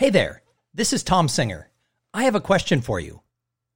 Hey there, this is Tom Singer. I have a question for you.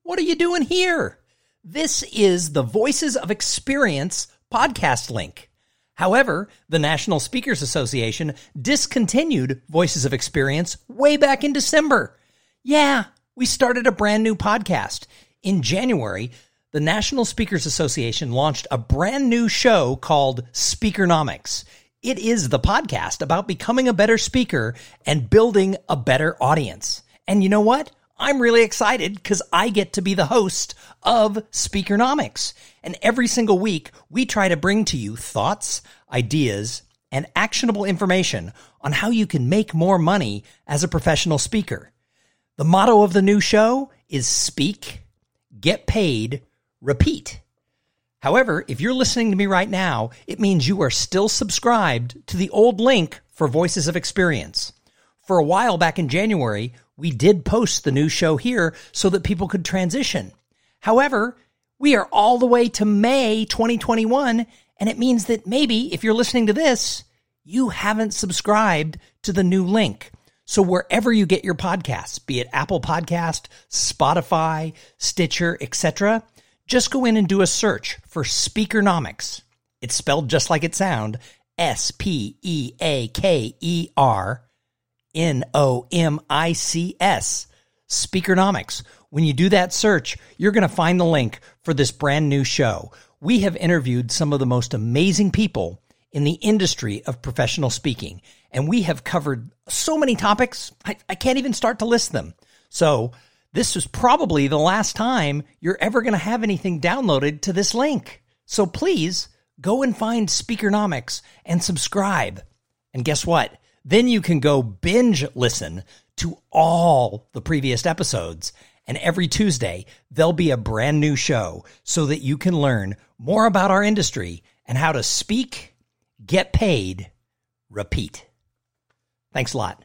What are you doing here? This is the Voices of Experience podcast link. However, the National Speakers Association discontinued Voices of Experience way back in December. Yeah, we started a brand new podcast. In January, the National Speakers Association launched a brand new show called Speakernomics. It is the podcast about becoming a better speaker and building a better audience. And you know what? I'm really excited because I get to be the host of Speakernomics. And every single week, we try to bring to you thoughts, ideas, and actionable information on how you can make more money as a professional speaker. The motto of the new show is speak, get paid, repeat. However, if you're listening to me right now, it means you are still subscribed to the old link for Voices of Experience. For a while back in January, we did post the new show here so that people could transition. However, we are all the way to May 2021, and it means that maybe if you're listening to this, you haven't subscribed to the new link. So wherever you get your podcasts, be it Apple Podcast, Spotify, Stitcher, etc., just go in and do a search for Speakernomics. It's spelled just like it sounds S P E A K E R N O M I C S. Speakernomics. When you do that search, you're going to find the link for this brand new show. We have interviewed some of the most amazing people in the industry of professional speaking, and we have covered so many topics, I, I can't even start to list them. So, this is probably the last time you're ever going to have anything downloaded to this link. So please go and find Speakernomics and subscribe. And guess what? Then you can go binge listen to all the previous episodes. And every Tuesday, there'll be a brand new show so that you can learn more about our industry and how to speak, get paid, repeat. Thanks a lot.